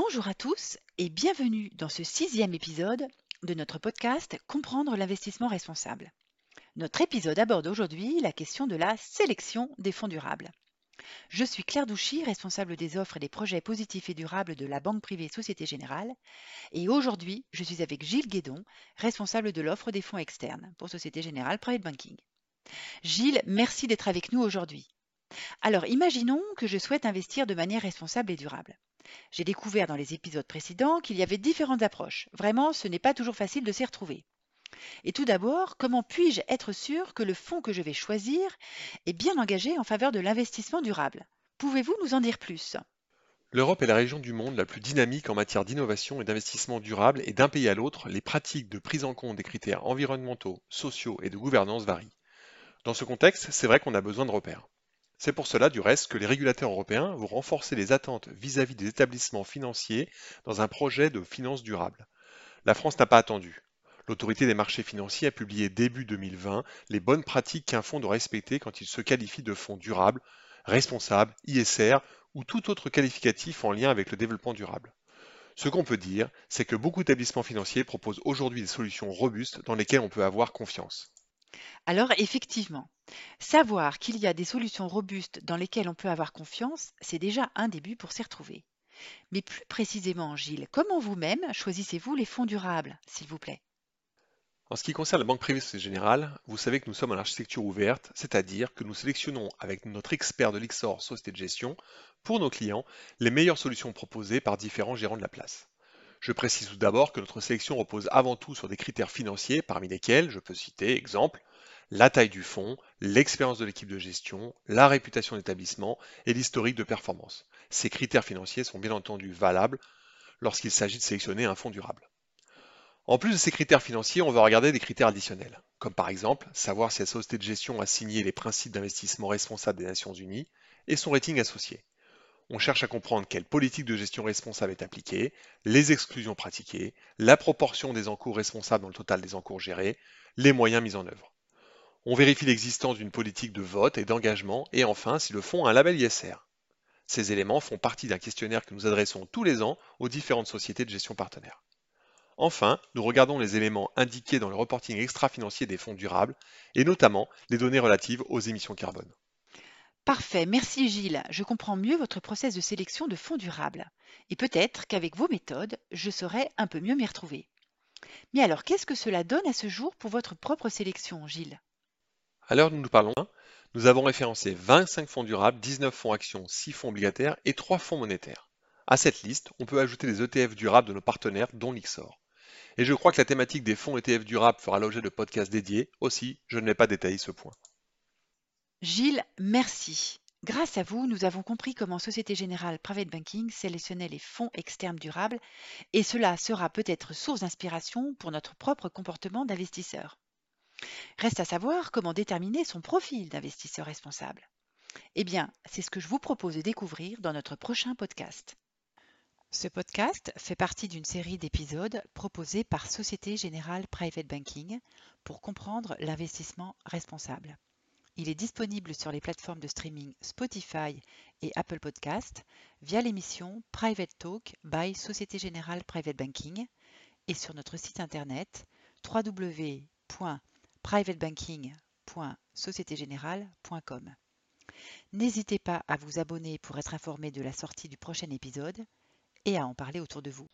Bonjour à tous et bienvenue dans ce sixième épisode de notre podcast Comprendre l'investissement responsable. Notre épisode aborde aujourd'hui la question de la sélection des fonds durables. Je suis Claire Douchy, responsable des offres et des projets positifs et durables de la Banque privée Société Générale. Et aujourd'hui, je suis avec Gilles Guédon, responsable de l'offre des fonds externes pour Société Générale Private Banking. Gilles, merci d'être avec nous aujourd'hui. Alors, imaginons que je souhaite investir de manière responsable et durable. J'ai découvert dans les épisodes précédents qu'il y avait différentes approches. Vraiment, ce n'est pas toujours facile de s'y retrouver. Et tout d'abord, comment puis-je être sûr que le fonds que je vais choisir est bien engagé en faveur de l'investissement durable? Pouvez-vous nous en dire plus? L'Europe est la région du monde la plus dynamique en matière d'innovation et d'investissement durable et d'un pays à l'autre, les pratiques de prise en compte des critères environnementaux, sociaux et de gouvernance varient. Dans ce contexte, c'est vrai qu'on a besoin de repères. C'est pour cela, du reste, que les régulateurs européens vont renforcer les attentes vis-à-vis des établissements financiers dans un projet de finances durables. La France n'a pas attendu. L'autorité des marchés financiers a publié début 2020 les bonnes pratiques qu'un fonds doit respecter quand il se qualifie de fonds durable, responsable, ISR ou tout autre qualificatif en lien avec le développement durable. Ce qu'on peut dire, c'est que beaucoup d'établissements financiers proposent aujourd'hui des solutions robustes dans lesquelles on peut avoir confiance. Alors effectivement, savoir qu'il y a des solutions robustes dans lesquelles on peut avoir confiance, c'est déjà un début pour s'y retrouver. Mais plus précisément, Gilles, comment vous-même choisissez-vous les fonds durables, s'il vous plaît? En ce qui concerne la Banque privée Société Générale, vous savez que nous sommes en architecture ouverte, c'est-à-dire que nous sélectionnons avec notre expert de l'IXOR Société de gestion, pour nos clients, les meilleures solutions proposées par différents gérants de la place. Je précise tout d'abord que notre sélection repose avant tout sur des critères financiers, parmi lesquels je peux citer, exemple, la taille du fonds, l'expérience de l'équipe de gestion, la réputation d'établissement et l'historique de performance. Ces critères financiers sont bien entendu valables lorsqu'il s'agit de sélectionner un fonds durable. En plus de ces critères financiers, on va regarder des critères additionnels, comme par exemple savoir si la société de gestion a signé les principes d'investissement responsable des Nations Unies et son rating associé. On cherche à comprendre quelle politique de gestion responsable est appliquée, les exclusions pratiquées, la proportion des encours responsables dans le total des encours gérés, les moyens mis en œuvre. On vérifie l'existence d'une politique de vote et d'engagement et enfin si le fonds a un label ISR. Ces éléments font partie d'un questionnaire que nous adressons tous les ans aux différentes sociétés de gestion partenaires. Enfin, nous regardons les éléments indiqués dans le reporting extra-financier des fonds durables et notamment les données relatives aux émissions carbone. Parfait, merci Gilles. Je comprends mieux votre process de sélection de fonds durables. Et peut-être qu'avec vos méthodes, je saurai un peu mieux m'y retrouver. Mais alors, qu'est-ce que cela donne à ce jour pour votre propre sélection, Gilles? À l'heure où nous parlons, nous avons référencé 25 fonds durables, 19 fonds actions, 6 fonds obligataires et 3 fonds monétaires. À cette liste, on peut ajouter les ETF durables de nos partenaires, dont l'IXOR. Et je crois que la thématique des fonds ETF durables fera l'objet de podcasts dédiés. Aussi, je ne vais pas détailler ce point. Gilles, merci. Grâce à vous, nous avons compris comment Société Générale Private Banking sélectionnait les fonds externes durables et cela sera peut-être source d'inspiration pour notre propre comportement d'investisseur. Reste à savoir comment déterminer son profil d'investisseur responsable. Eh bien, c'est ce que je vous propose de découvrir dans notre prochain podcast. Ce podcast fait partie d'une série d'épisodes proposés par Société Générale Private Banking pour comprendre l'investissement responsable. Il est disponible sur les plateformes de streaming Spotify et Apple Podcast via l'émission Private Talk by Société Générale Private Banking et sur notre site internet www.privatebanking.sociétégénérale.com. N'hésitez pas à vous abonner pour être informé de la sortie du prochain épisode et à en parler autour de vous.